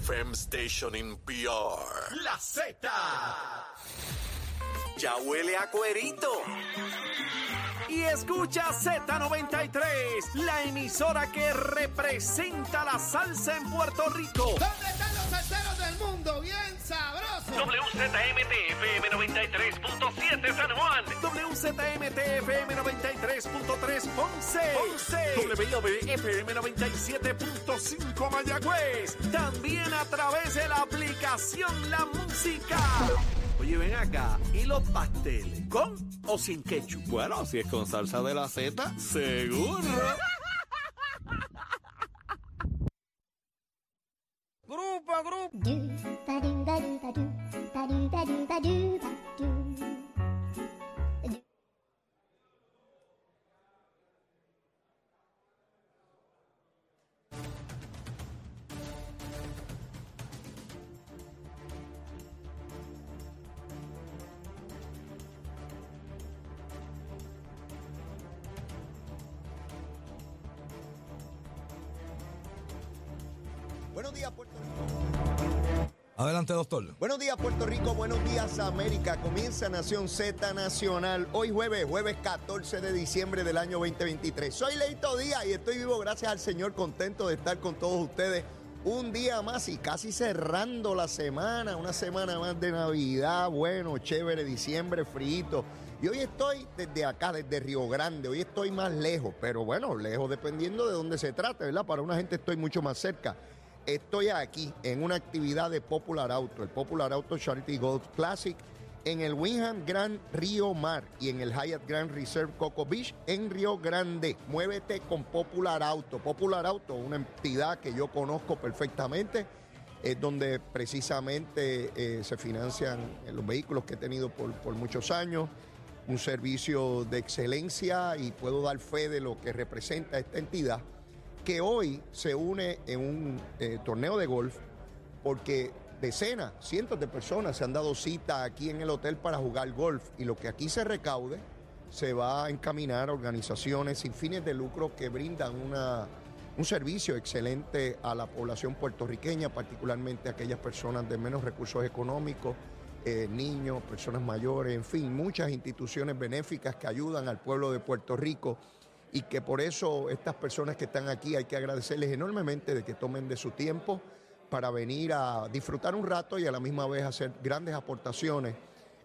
FM station in PR. La Z. Ya huele a cuerito. Y escucha Z93, la emisora que representa la salsa en Puerto Rico. ¿Dónde están los salseros del mundo? Bien. WZMTFM 93.7 San Juan. WZMTFM 93.3 Ponce. Ponce. WIOB-FM 97.5 Mayagüez. También a través de la aplicación La Música. Oye, ven acá. ¿Y los pasteles? ¿Con o sin ketchup? Bueno, si es con salsa de la Z, seguro. Grupo, grupo. Doctor. Buenos días, Puerto Rico. Buenos días, América. Comienza Nación Z Nacional. Hoy jueves, jueves 14 de diciembre del año 2023. Soy Leito Díaz y estoy vivo gracias al Señor, contento de estar con todos ustedes un día más y casi cerrando la semana, una semana más de Navidad, bueno, chévere, diciembre, frito. Y hoy estoy desde acá, desde Río Grande, hoy estoy más lejos, pero bueno, lejos dependiendo de dónde se trate, ¿verdad? Para una gente estoy mucho más cerca. Estoy aquí en una actividad de Popular Auto, el Popular Auto Charity Golf Classic, en el Winham Grand Río Mar y en el Hyatt Grand Reserve Coco Beach en Río Grande. Muévete con Popular Auto. Popular Auto, una entidad que yo conozco perfectamente, es donde precisamente eh, se financian eh, los vehículos que he tenido por, por muchos años. Un servicio de excelencia y puedo dar fe de lo que representa esta entidad que hoy se une en un eh, torneo de golf porque decenas, cientos de personas se han dado cita aquí en el hotel para jugar golf y lo que aquí se recaude se va a encaminar a organizaciones sin fines de lucro que brindan una, un servicio excelente a la población puertorriqueña, particularmente a aquellas personas de menos recursos económicos, eh, niños, personas mayores, en fin, muchas instituciones benéficas que ayudan al pueblo de Puerto Rico y que por eso estas personas que están aquí hay que agradecerles enormemente de que tomen de su tiempo para venir a disfrutar un rato y a la misma vez hacer grandes aportaciones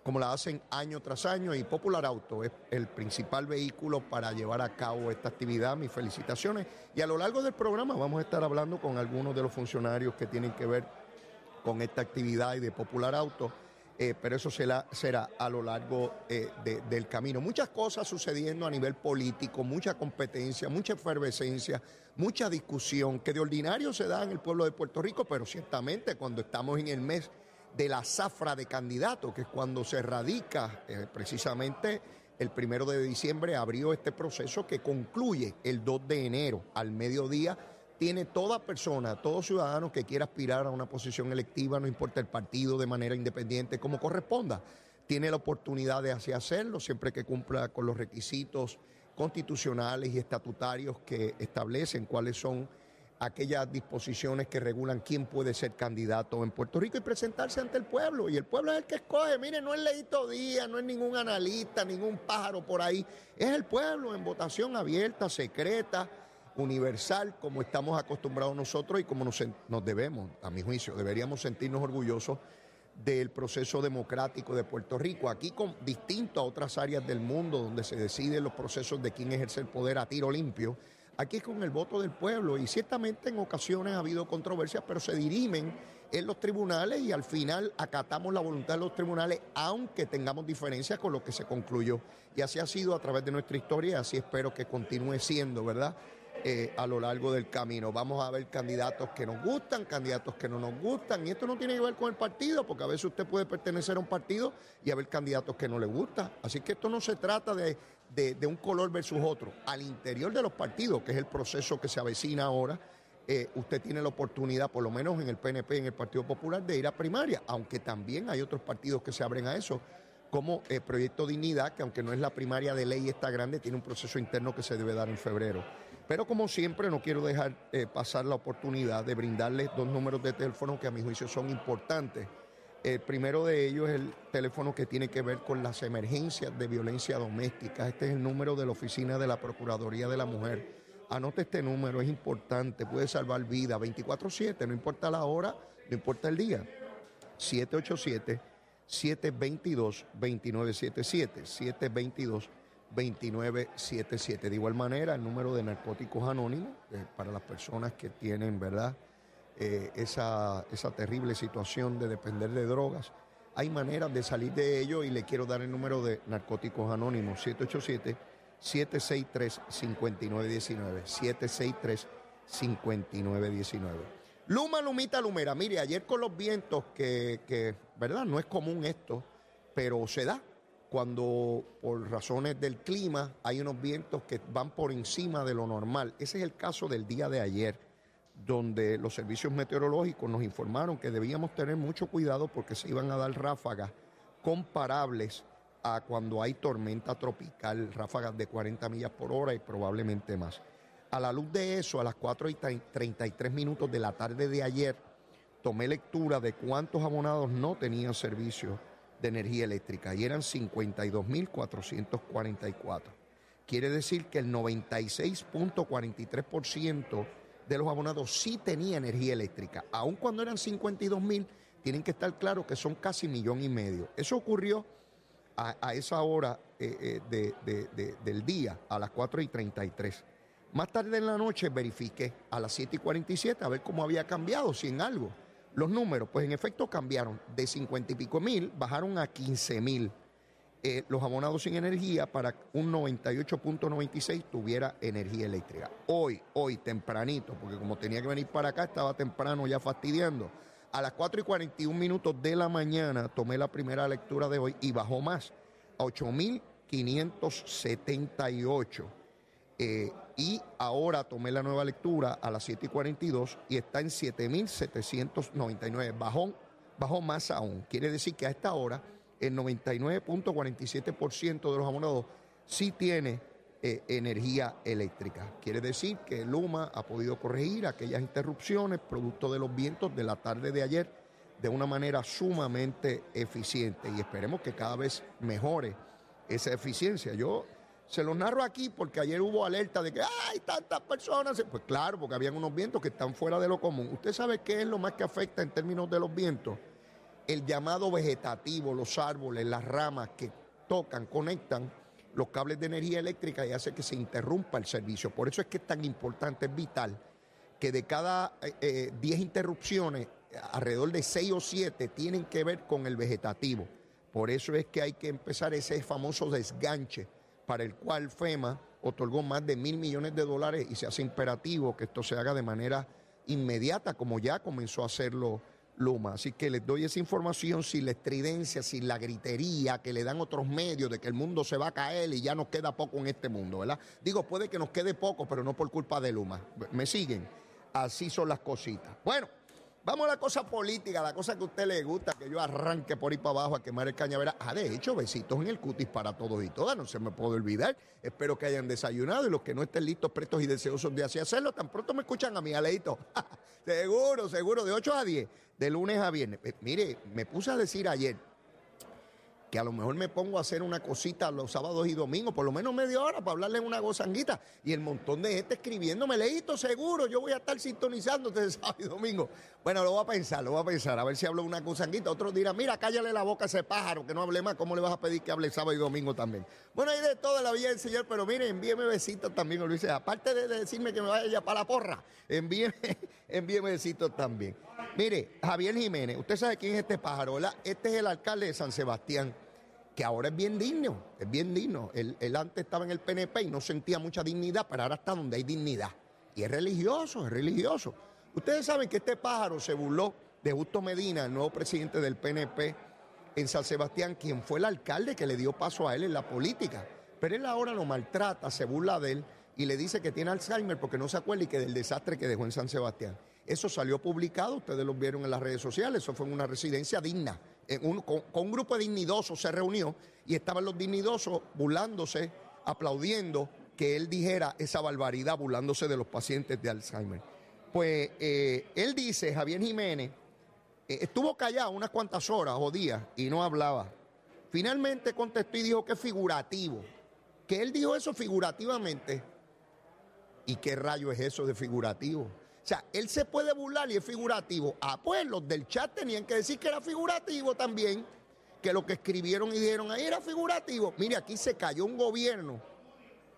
como la hacen año tras año y Popular Auto es el principal vehículo para llevar a cabo esta actividad. Mis felicitaciones. Y a lo largo del programa vamos a estar hablando con algunos de los funcionarios que tienen que ver con esta actividad y de Popular Auto. Eh, pero eso será, será a lo largo eh, de- del camino. Muchas cosas sucediendo a nivel político, mucha competencia, mucha efervescencia, mucha discusión que de ordinario se da en el pueblo de Puerto Rico, pero ciertamente cuando estamos en el mes de la zafra de candidatos, que es cuando se radica eh, precisamente el primero de diciembre, abrió este proceso que concluye el 2 de enero al mediodía tiene toda persona, todo ciudadano que quiera aspirar a una posición electiva, no importa el partido, de manera independiente, como corresponda, tiene la oportunidad de así hacerlo, siempre que cumpla con los requisitos constitucionales y estatutarios que establecen cuáles son aquellas disposiciones que regulan quién puede ser candidato en Puerto Rico y presentarse ante el pueblo. Y el pueblo es el que escoge. Mire, no es Leito Díaz, no es ningún analista, ningún pájaro por ahí. Es el pueblo en votación abierta, secreta, universal, como estamos acostumbrados nosotros y como nos, nos debemos, a mi juicio, deberíamos sentirnos orgullosos del proceso democrático de Puerto Rico. Aquí, con, distinto a otras áreas del mundo donde se deciden los procesos de quién ejerce el poder a tiro limpio, aquí es con el voto del pueblo y ciertamente en ocasiones ha habido controversias, pero se dirimen en los tribunales y al final acatamos la voluntad de los tribunales, aunque tengamos diferencias con lo que se concluyó. Y así ha sido a través de nuestra historia y así espero que continúe siendo, ¿verdad? Eh, a lo largo del camino. Vamos a ver candidatos que nos gustan, candidatos que no nos gustan. Y esto no tiene que ver con el partido, porque a veces usted puede pertenecer a un partido y haber candidatos que no le gustan. Así que esto no se trata de, de- un color versus otro. Al interior de los partidos, que es el proceso que se avecina ahora, eh, usted tiene la oportunidad, por lo menos en el PNP, en el Partido Popular, de ir a primaria, aunque también hay otros partidos que se abren a eso como el Proyecto Dignidad, que aunque no es la primaria de ley está grande, tiene un proceso interno que se debe dar en febrero. Pero como siempre, no quiero dejar eh, pasar la oportunidad de brindarles dos números de teléfono que a mi juicio son importantes. El primero de ellos es el teléfono que tiene que ver con las emergencias de violencia doméstica. Este es el número de la oficina de la Procuraduría de la Mujer. Anote este número, es importante, puede salvar vida 24/7, no importa la hora, no importa el día. 787-722-2977. 722-2977. De igual manera, el número de narcóticos anónimos, eh, para las personas que tienen, ¿verdad? Eh, esa, esa terrible situación de depender de drogas. Hay maneras de salir de ello y le quiero dar el número de narcóticos anónimos, 787. 763-5919. Luma, Lumita, Lumera. Mire, ayer con los vientos, que, que, ¿verdad? No es común esto, pero se da cuando por razones del clima hay unos vientos que van por encima de lo normal. Ese es el caso del día de ayer, donde los servicios meteorológicos nos informaron que debíamos tener mucho cuidado porque se iban a dar ráfagas comparables a cuando hay tormenta tropical, ráfagas de 40 millas por hora y probablemente más. A la luz de eso, a las 4 y 33 minutos de la tarde de ayer, tomé lectura de cuántos abonados no tenían servicio de energía eléctrica y eran 52.444. Quiere decir que el 96.43% de los abonados sí tenía energía eléctrica. Aun cuando eran 52.000, tienen que estar claros que son casi millón y medio. Eso ocurrió a, esa hora eh, eh, de, del día, a las 4 y 33. Más tarde en la noche verifiqué a las 7 y 47 a ver cómo había cambiado, si en algo. Los números, pues en efecto cambiaron. De 50 y pico mil bajaron a 15 mil. Eh, los abonados sin energía para un 98.96 tuviera energía eléctrica. Hoy, hoy, tempranito, porque como tenía que venir para acá, estaba temprano ya fastidiando. A las 4 y 41 minutos de la mañana tomé la primera lectura de hoy y bajó más a 8.578. Eh, y ahora tomé la nueva lectura a las 7 y 42 y está en 7.799. Bajó, bajó más aún. Quiere decir que a esta hora el 99.47% de los abonados sí tiene eh, energía eléctrica. Quiere decir que Luma ha podido corregir aquellas interrupciones producto de los vientos de la tarde de ayer de una manera sumamente eficiente y esperemos que cada vez mejore esa eficiencia. Yo se los narro aquí porque ayer hubo alerta de que hay tantas personas. Pues claro, porque habían unos vientos que están fuera de lo común. ¿Usted sabe qué es lo más que afecta en términos de los vientos? El llamado vegetativo, los árboles, las ramas que tocan, conectan los cables de energía eléctrica y hace que se interrumpa el servicio. Por eso es que es tan importante, es vital, que de cada 10 eh, eh, interrupciones, alrededor de 6 o 7 tienen que ver con el vegetativo. Por eso es que hay que empezar ese famoso desganche para el cual FEMA otorgó más de mil millones de dólares y se hace imperativo que esto se haga de manera inmediata, como ya comenzó a hacerlo Luma. Así que les doy esa información sin la estridencia, sin la gritería que le dan otros medios de que el mundo se va a caer y ya nos queda poco en este mundo, ¿verdad? Digo, puede que nos quede poco, pero no por culpa de Luma. ¿Me siguen? Así son las cositas. Bueno. Vamos a la cosa política, la cosa que a usted le gusta, que yo arranque por ahí para abajo a quemar el cañaveral. Ah, de hecho, besitos en el cutis para todos y todas, no se me puede olvidar. Espero que hayan desayunado y los que no estén listos, prestos y deseosos de así hacerlo, tan pronto me escuchan a mí, Aleito. seguro, seguro, de 8 a 10, de lunes a viernes. Eh, mire, me puse a decir ayer, que a lo mejor me pongo a hacer una cosita los sábados y domingos, por lo menos media hora para hablarle una gozanguita. Y el montón de gente escribiéndome, leíto seguro, yo voy a estar sintonizando este sábado y domingo. Bueno, lo voy a pensar, lo voy a pensar, a ver si hablo una gozanguita. Otros dirán, mira, cállale la boca a ese pájaro, que no hable más, ¿cómo le vas a pedir que hable sábado y domingo también? Bueno, hay de toda la vida del Señor, pero mire, envíeme besitos también, Luis. Aparte de decirme que me vaya ya para la porra, envíeme, envíeme besitos también. Mire, Javier Jiménez, usted sabe quién es este pájaro, ¿verdad? Este es el alcalde de San Sebastián que ahora es bien digno, es bien digno. Él, antes estaba en el PNP y no sentía mucha dignidad, pero ahora está donde hay dignidad. Y es religioso, es religioso. Ustedes saben que este pájaro se burló de Justo Medina, el nuevo presidente del PNP en San Sebastián, quien fue el alcalde que le dio paso a él en la política. Pero él ahora lo maltrata, se burla de él y le dice que tiene Alzheimer porque no se acuerda y que del desastre que dejó en San Sebastián. Eso salió publicado, ustedes lo vieron en las redes sociales, eso fue en una residencia digna con, un grupo de dignidosos se reunió y estaban los dignidosos burlándose, aplaudiendo que él dijera esa barbaridad burlándose de los pacientes de Alzheimer. Pues eh, él dice, Javier Jiménez, eh, estuvo callado unas cuantas horas o días y no hablaba. Finalmente contestó y dijo que es figurativo, que él dijo eso figurativamente. ¿Y qué rayo es eso de figurativo? Sea, él se puede burlar y es figurativo. Ah, pues los del chat tenían que decir que era figurativo también, que lo que escribieron y dijeron ahí era figurativo. Mire, aquí se cayó un gobierno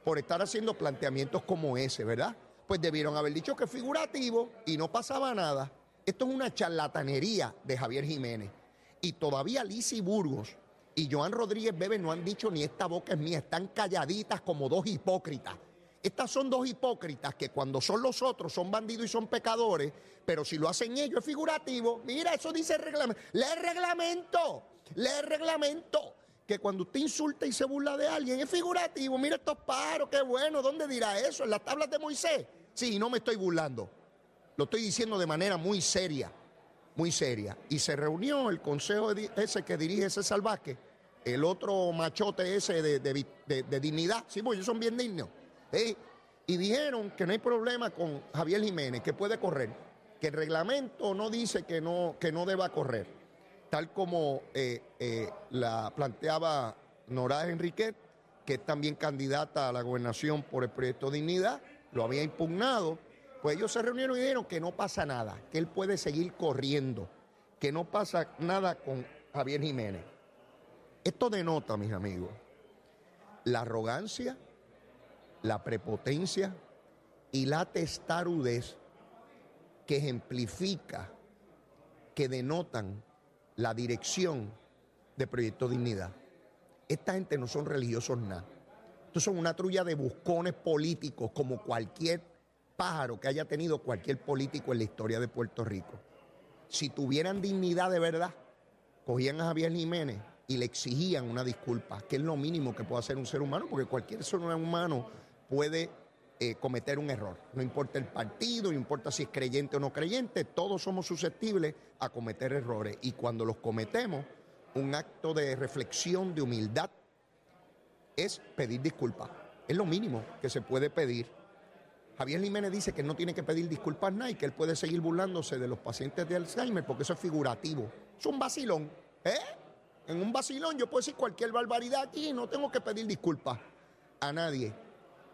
por estar haciendo planteamientos como ese, ¿verdad? Pues debieron haber dicho que es figurativo y no pasaba nada. Esto es una charlatanería de Javier Jiménez. Y todavía Lisi Burgos y Joan Rodríguez Bebe no han dicho ni esta boca es mía, están calladitas como dos hipócritas. Estas son dos hipócritas que cuando son los otros son bandidos y son pecadores, pero si lo hacen ellos es figurativo. Mira, eso dice el reglamento. Lee el reglamento, lee el reglamento. Que cuando usted insulta y se burla de alguien es figurativo. Mira estos pájaros, qué bueno. ¿Dónde dirá eso? ¿En las tablas de Moisés? Sí, no me estoy burlando. Lo estoy diciendo de manera muy seria, muy seria. Y se reunió el consejo ese que dirige César Vázquez, el otro machote ese de, de dignidad. Sí, pues ellos son bien dignos. Y dijeron que no hay problema con Javier Jiménez, que puede correr, que el reglamento no dice que no, que no deba correr, tal como eh, eh, la planteaba Nora Enriquet, que es también candidata a la gobernación por el proyecto Dignidad, lo había impugnado, pues ellos se reunieron y dijeron que no pasa nada, que él puede seguir corriendo, que no pasa nada con Javier Jiménez. Esto denota, mis amigos, la arrogancia, la prepotencia y la testarudez que ejemplifica, que denotan la dirección de Proyecto Dignidad. Esta gente no son religiosos nada. Estos son una trulla de buscones políticos como cualquier pájaro que haya tenido cualquier político en la historia de Puerto Rico. Si tuvieran dignidad de verdad, cogían a Javier Jiménez y le exigían una disculpa, que es lo mínimo que puede hacer un ser humano, porque cualquier ser humano puede eh, cometer un error. No importa el partido, no importa si es creyente o no creyente, todos somos susceptibles a cometer errores. Y cuando los cometemos, un acto de reflexión, de humildad, es pedir disculpas. Es lo mínimo que se puede pedir. Javier Jiménez dice que no tiene que pedir disculpas nada y que él puede seguir burlándose de los pacientes de Alzheimer porque eso es figurativo. Es un vacilón. ¿Eh? En un vacilón yo puedo decir cualquier barbaridad aquí y no tengo que pedir disculpas a nadie.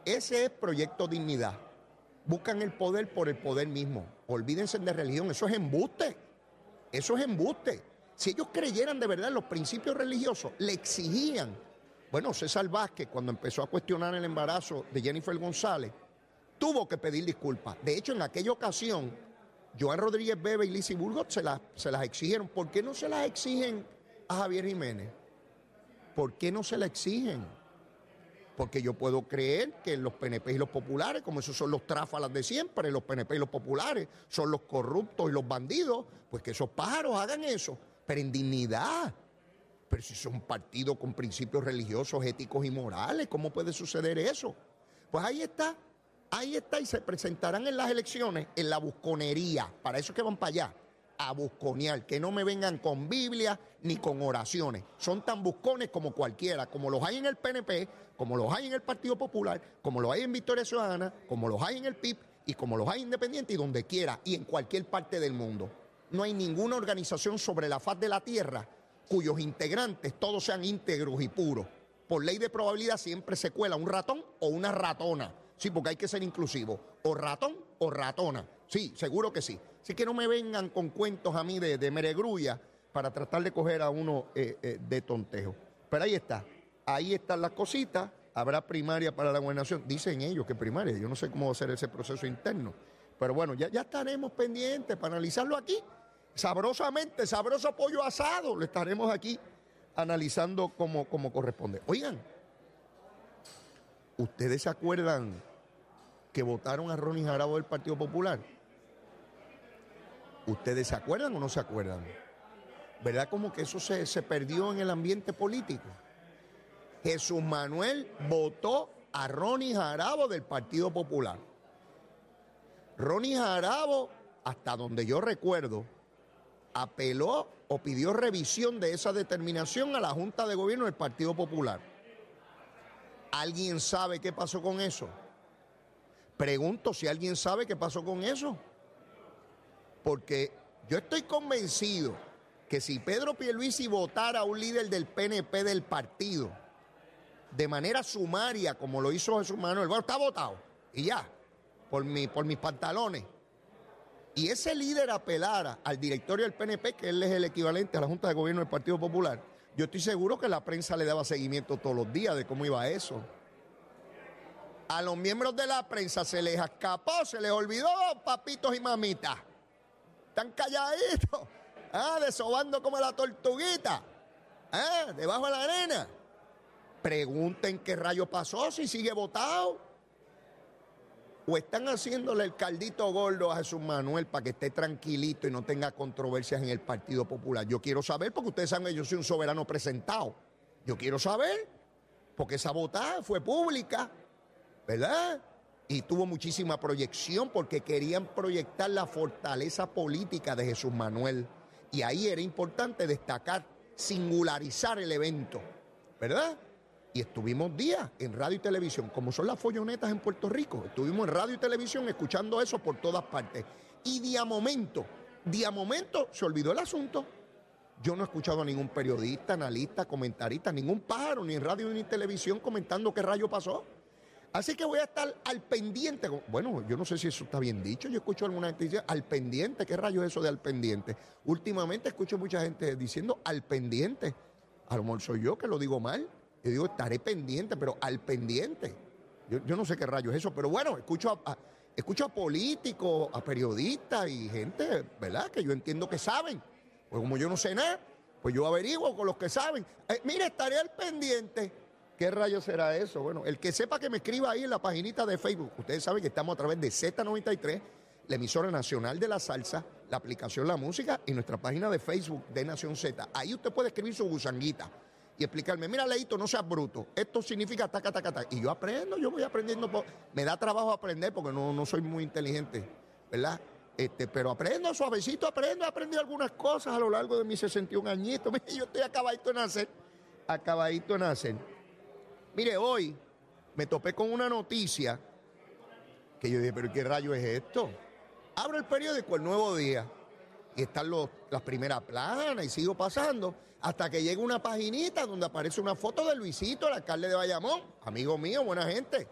Ese es Proyecto Dignidad. Buscan el poder por el poder mismo. Olvídense de religión, eso es embuste. Eso es embuste. Si ellos creyeran de verdad en los principios religiosos, le exigían. Bueno, César Vázquez, cuando empezó a cuestionar el embarazo de Jennifer González, tuvo que pedir disculpas. De hecho, en aquella ocasión, Joan Rodríguez Bebe y Lizzie Burgos se las, se las exigieron. ¿Por qué no se las exigen a Javier Jiménez? ¿Por qué no se las exigen? Porque yo puedo creer que los PNP y los populares, como esos son los tráfalas de siempre, los PNP y los populares son los corruptos y los bandidos, pues que esos pájaros hagan eso, pero en dignidad. Pero si son partidos con principios religiosos, éticos y morales, ¿cómo puede suceder eso? Pues ahí está, ahí está y se presentarán en las elecciones en la busconería, para eso es que van para allá a busconear, que no me vengan con Biblia ni con oraciones. Son tan buscones como cualquiera, como los hay en el PNP, como los hay en el Partido Popular, como los hay en Victoria Ciudadana, como los hay en el PIB y como los hay independientes y donde quiera y en cualquier parte del mundo. No hay ninguna organización sobre la faz de la tierra cuyos integrantes todos sean íntegros y puros. Por ley de probabilidad siempre se cuela un ratón o una ratona. Sí, porque hay que ser inclusivo. O ratón o ratona. Sí, seguro que sí. Así que no me vengan con cuentos a mí de, de meregrulla para tratar de coger a uno eh, eh, de tontejo. Pero ahí está, ahí están las cositas. Habrá primaria para la gobernación. Dicen ellos que primaria. Yo no sé cómo va a ser ese proceso interno. Pero bueno, ya, ya estaremos pendientes para analizarlo aquí. Sabrosamente, sabroso pollo asado. Lo estaremos aquí analizando como, como corresponde. Oigan, ¿ustedes se acuerdan que votaron a Ronnie Jarabo del Partido Popular? ¿Ustedes se acuerdan o no se acuerdan? ¿Verdad como que eso se, se perdió en el ambiente político? Jesús Manuel votó a Ronnie Jarabo del Partido Popular. Ronnie Jarabo, hasta donde yo recuerdo, apeló o pidió revisión de esa determinación a la Junta de Gobierno del Partido Popular. ¿Alguien sabe qué pasó con eso? Pregunto si alguien sabe qué pasó con eso. Porque yo estoy convencido que si Pedro Pierluisi votara a un líder del PNP del partido de manera sumaria, como lo hizo Jesús Manuel, bueno, está votado y ya, por, mi, por mis pantalones. Y ese líder apelara al directorio del PNP, que él es el equivalente a la Junta de Gobierno del Partido Popular, yo estoy seguro que la prensa le daba seguimiento todos los días de cómo iba eso. A los miembros de la prensa se les escapó, se les olvidó, papitos y mamitas. Están calladitos, ah, desobando como la tortuguita, ah, debajo de la arena. Pregunten qué rayo pasó, si sigue votado. O están haciéndole el caldito gordo a Jesús Manuel para que esté tranquilito y no tenga controversias en el Partido Popular. Yo quiero saber, porque ustedes saben que yo soy un soberano presentado. Yo quiero saber, porque esa votada fue pública, ¿verdad? Y tuvo muchísima proyección porque querían proyectar la fortaleza política de Jesús Manuel. Y ahí era importante destacar, singularizar el evento, ¿verdad? Y estuvimos días en radio y televisión, como son las follonetas en Puerto Rico. Estuvimos en radio y televisión escuchando eso por todas partes. Y día momento, día momento se olvidó el asunto. Yo no he escuchado a ningún periodista, analista, comentarista, ningún pájaro, ni en radio ni en televisión comentando qué rayo pasó. Así que voy a estar al pendiente. Bueno, yo no sé si eso está bien dicho. Yo escucho alguna gente diciendo al pendiente. ¿Qué rayo es eso de al pendiente? Últimamente escucho mucha gente diciendo al pendiente. A lo mejor soy yo que lo digo mal. Yo digo, estaré pendiente, pero al pendiente. Yo, yo no sé qué rayo es eso, pero bueno, escucho a, escucho a políticos, a periodistas y gente, ¿verdad? Que yo entiendo que saben. Pues como yo no sé nada, pues yo averiguo con los que saben. Eh, mire, estaré al pendiente. ¿Qué rayo será eso? Bueno, el que sepa que me escriba ahí en la paginita de Facebook. Ustedes saben que estamos a través de Z93, la emisora nacional de la salsa, la aplicación La Música y nuestra página de Facebook de Nación Z. Ahí usted puede escribir su gusanguita y explicarme, mira, Leito, no seas bruto. Esto significa taca, taca, taca. Y yo aprendo, yo voy aprendiendo. Me da trabajo aprender porque no, no soy muy inteligente, ¿verdad? Este, pero aprendo suavecito, aprendo, he aprendido algunas cosas a lo largo de mis 61 añitos. Yo estoy acabadito de nacer, acabadito de nacer. Mire, hoy me topé con una noticia que yo dije, pero ¿qué rayo es esto? Abro el periódico El Nuevo Día y están las primeras planas y sigo pasando hasta que llega una paginita donde aparece una foto de Luisito, el alcalde de Bayamón, amigo mío, buena gente.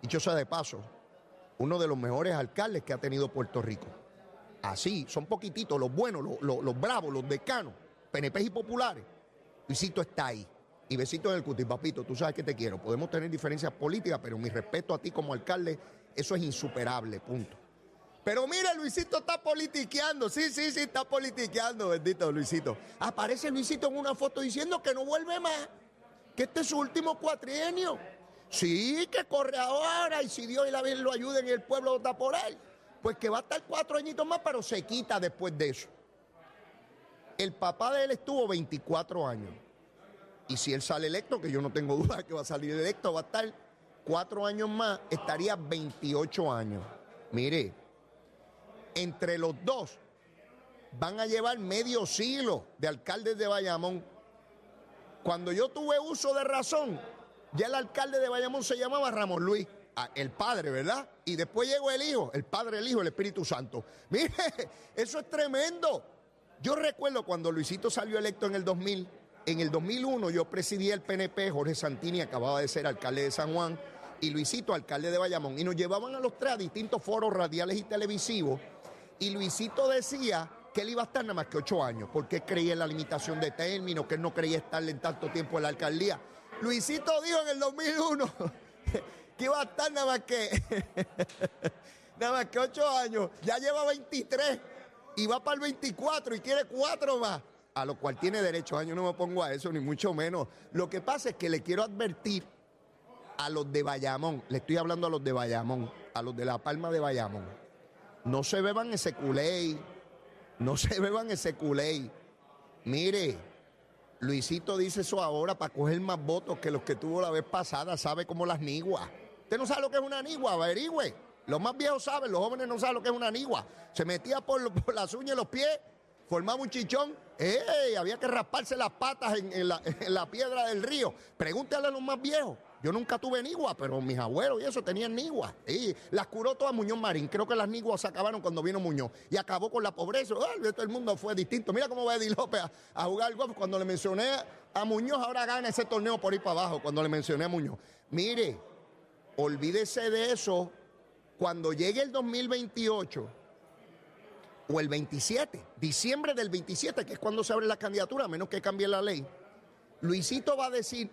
Dicho sea de paso, uno de los mejores alcaldes que ha tenido Puerto Rico. Así, son poquititos, los buenos, los, los- los bravos, los decanos, PNP y populares. Luisito está ahí. Y besito en el cutis, papito, tú sabes que te quiero. Podemos tener diferencias políticas, pero mi respeto a ti como alcalde, eso es insuperable, punto. Pero mira, Luisito está politiqueando. Sí, sí, sí, está politiqueando, bendito Luisito. Aparece Luisito en una foto diciendo que no vuelve más, que este es su último cuatrienio. Sí, que corre ahora y si Dios y la Virgen lo ayuden el pueblo vota por él, pues que va a estar cuatro añitos más, pero se quita después de eso. El papá de él estuvo 24 años. Y si él sale electo, que yo no tengo duda que va a salir electo, va a estar cuatro años más, estaría 28 años. Mire, entre los dos van a llevar medio siglo de alcaldes de Bayamón. Cuando yo tuve uso de razón, ya el alcalde de Bayamón se llamaba Ramón Luis, ah, el padre, ¿verdad? Y después llegó el hijo, el padre, el hijo, el Espíritu Santo. Mire, eso es tremendo. Yo recuerdo cuando Luisito salió electo en el 2000, en el 2001 yo presidía el PNP, Jorge Santini acababa de ser alcalde de San Juan y Luisito alcalde de Bayamón y nos llevaban a los tres a distintos foros radiales y televisivos y Luisito decía que él iba a estar nada más que ocho años porque creía en la limitación de términos, que él no creía estar en tanto tiempo en la alcaldía. Luisito dijo en el 2001 que iba a estar nada más que nada más que ocho años, ya lleva 23 y va para el 24 y quiere cuatro más, a lo cual tiene derecho. Yo no me pongo a eso, ni mucho menos. Lo que pasa es que le quiero advertir a los de Bayamón, le estoy hablando a los de Bayamón, a los de La Palma de Bayamón, no se beban ese culé, no se beban ese culé. Mire, Luisito dice eso ahora para coger más votos que los que tuvo la vez pasada, sabe como las niguas. Usted no sabe lo que es una nigua, averigüe. Los más viejos saben, los jóvenes no saben lo que es una nigua. Se metía por, por las uñas y los pies, formaba un chichón. ¡Ey! Había que rasparse las patas en, la, piedra del río. Pregúntale a los más viejos. Yo nunca tuve nigua, pero mis abuelos y eso tenían nigua. Y las curó todas Muñoz Marín. Creo que las niguas se acabaron cuando vino Muñoz. Y acabó con la pobreza. Todo el mundo fue distinto. Mira cómo va Eddie López a, a jugar golf. Cuando le mencioné a Muñoz, ahora gana ese torneo por ir para abajo. Cuando le mencioné a Muñoz. Mire, olvídese de eso. Cuando llegue el 2028 o el 27, diciembre del 27, que es cuando se abre la candidatura, a menos que cambie la ley, Luisito va a decir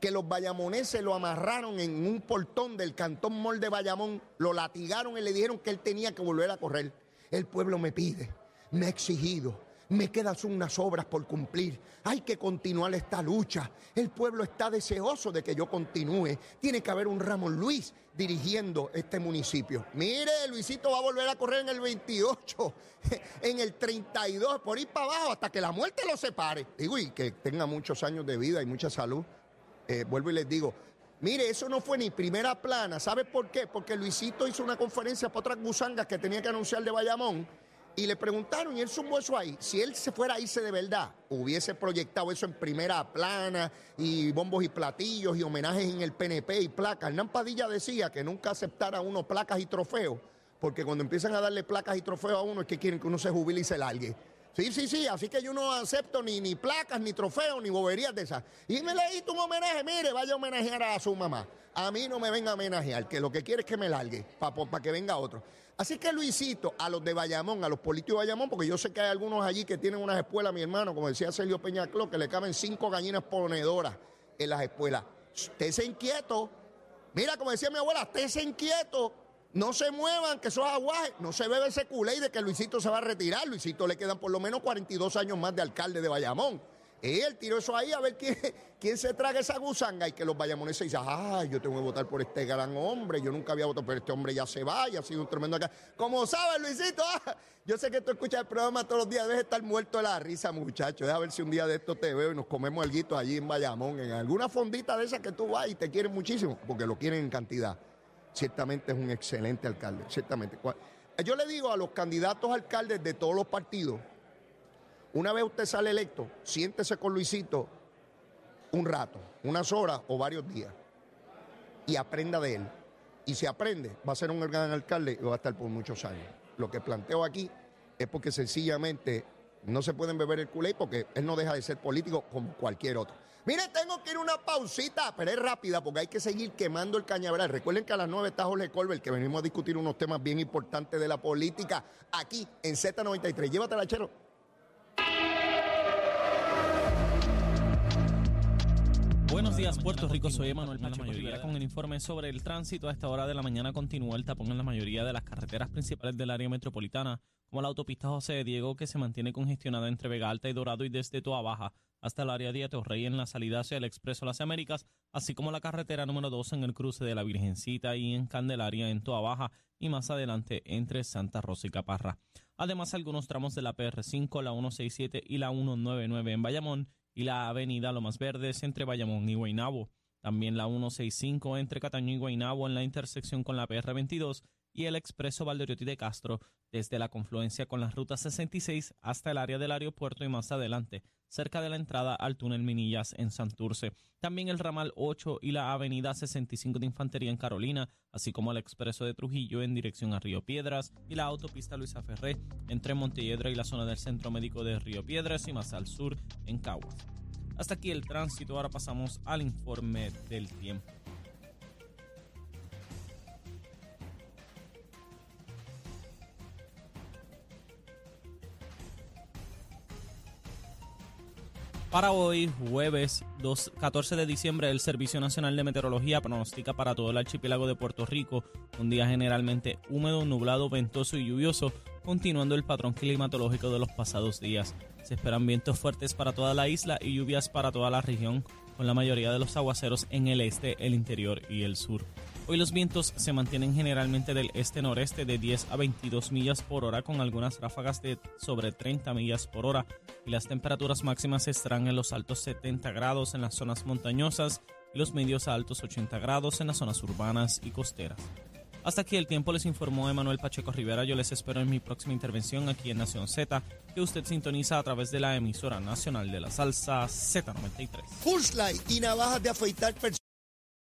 que los bayamoneses lo amarraron en un portón del Cantón Mol de Bayamón, lo latigaron y le dijeron que él tenía que volver a correr. El pueblo me pide, me ha exigido, me quedan unas obras por cumplir. Hay que continuar esta lucha. El pueblo está deseoso de que yo continúe. Tiene que haber un Ramón Luis dirigiendo este municipio. Mire, Luisito va a volver a correr en el 28, en el 32, por ir para abajo hasta que la muerte lo separe. Digo, y que tenga muchos años de vida y mucha salud. Eh, vuelvo y les digo, mire, eso no fue ni primera plana. ¿Sabe por qué? Porque Luisito hizo una conferencia para otras gusangas que tenía que anunciar de Bayamón y le preguntaron, y él sumó eso ahí, si él se fuera a irse de verdad, hubiese proyectado eso en primera plana, y bombos y platillos, y homenajes en el PNP y placas. Hernán Padilla decía que nunca aceptara uno placas y trofeos, porque cuando empiezan a darle placas y trofeos a uno es que quieren que uno se jubile y se largue. Sí, sí, sí, así que yo no acepto ni, ni placas, ni trofeos, ni boberías de esas. Y me leí un homenaje, mire, vaya a homenajear a su mamá. A mí no me venga a homenajear, que lo que quiere es que me largue, para que venga otro. Así que Luisito, a los de Bayamón, a los políticos de Bayamón, porque yo sé que hay algunos allí que tienen unas escuelas, mi hermano, como decía Sergio Peñacló, que le caben cinco gallinas ponedoras en las escuelas. Estése inquieto. Mira, como decía mi abuela, estése inquieto. No se muevan, que eso es aguaje. No se bebe ese culé de que Luisito se va a retirar. Luisito le quedan por lo menos 42 años más de alcalde de Bayamón. Él tiró eso ahí a ver quién, quién se traga esa gusanga y que los bayamoneses dicen, ay, yo tengo que votar por este gran hombre, yo nunca había votado, pero este hombre ya se va y ha sido un tremendo. Como sabes, Luisito, ah, yo sé que tú escuchas el programa todos los días, debes estar muerto de la risa, muchacho. Deja ver si un día de esto te veo y nos comemos algo allí en Bayamón, en alguna fondita de esas que tú vas y te quieren muchísimo, porque lo quieren en cantidad. Ciertamente es un excelente alcalde, ciertamente. Yo le digo a los candidatos alcaldes de todos los partidos, una vez usted sale electo, siéntese con Luisito un rato, unas horas o varios días y aprenda de él. Y si aprende, va a ser un gran alcalde y va a estar por muchos años. Lo que planteo aquí es porque sencillamente no se pueden beber el culé porque él no deja de ser político como cualquier otro. Mire, tengo que ir a una pausita, pero es rápida porque hay que seguir quemando el cañaveral. Recuerden que a las 9 está Jorge Colbert, que venimos a discutir unos temas bien importantes de la política aquí en Z93. Llévatela, chero. Días, Puerto Rico. Soy Emanuel Pacheco Rivera con el informe sobre el tránsito. A esta hora de la mañana continúa el tapón en la mayoría de las carreteras principales del área metropolitana, como la autopista José de Diego, que se mantiene congestionada entre Vega Alta y Dorado y desde Toa Baja hasta el área de Atorrey en la salida hacia el Expreso Las Américas, así como la carretera número 2 en el cruce de la Virgencita y en Candelaria en Toa Baja y más adelante entre Santa Rosa y Caparra. Además, algunos tramos de la PR5, la 167 y la 199 en Bayamón y la avenida Lomas Verdes entre Bayamón y Guaynabo. También la 165 entre Cataño y Guaynabo en la intersección con la PR22 y el expreso Valderiotti de Castro desde la confluencia con la ruta 66 hasta el área del aeropuerto y más adelante, cerca de la entrada al túnel Minillas en Santurce. También el ramal 8 y la avenida 65 de Infantería en Carolina, así como el expreso de Trujillo en dirección a Río Piedras y la autopista Luisa Ferré entre Montelledra y la zona del Centro Médico de Río Piedras y más al sur en Caguas. Hasta aquí el tránsito, ahora pasamos al informe del tiempo. Para hoy, jueves 14 de diciembre, el Servicio Nacional de Meteorología pronostica para todo el archipiélago de Puerto Rico un día generalmente húmedo, nublado, ventoso y lluvioso, continuando el patrón climatológico de los pasados días. Se esperan vientos fuertes para toda la isla y lluvias para toda la región, con la mayoría de los aguaceros en el este, el interior y el sur. Hoy los vientos se mantienen generalmente del este-noreste de 10 a 22 millas por hora con algunas ráfagas de sobre 30 millas por hora y las temperaturas máximas estarán en los altos 70 grados en las zonas montañosas y los medios a altos 80 grados en las zonas urbanas y costeras. Hasta aquí el tiempo les informó Emanuel Pacheco Rivera. Yo les espero en mi próxima intervención aquí en Nación Z, que usted sintoniza a través de la emisora nacional de la salsa Z93. Full y navajas de afeitar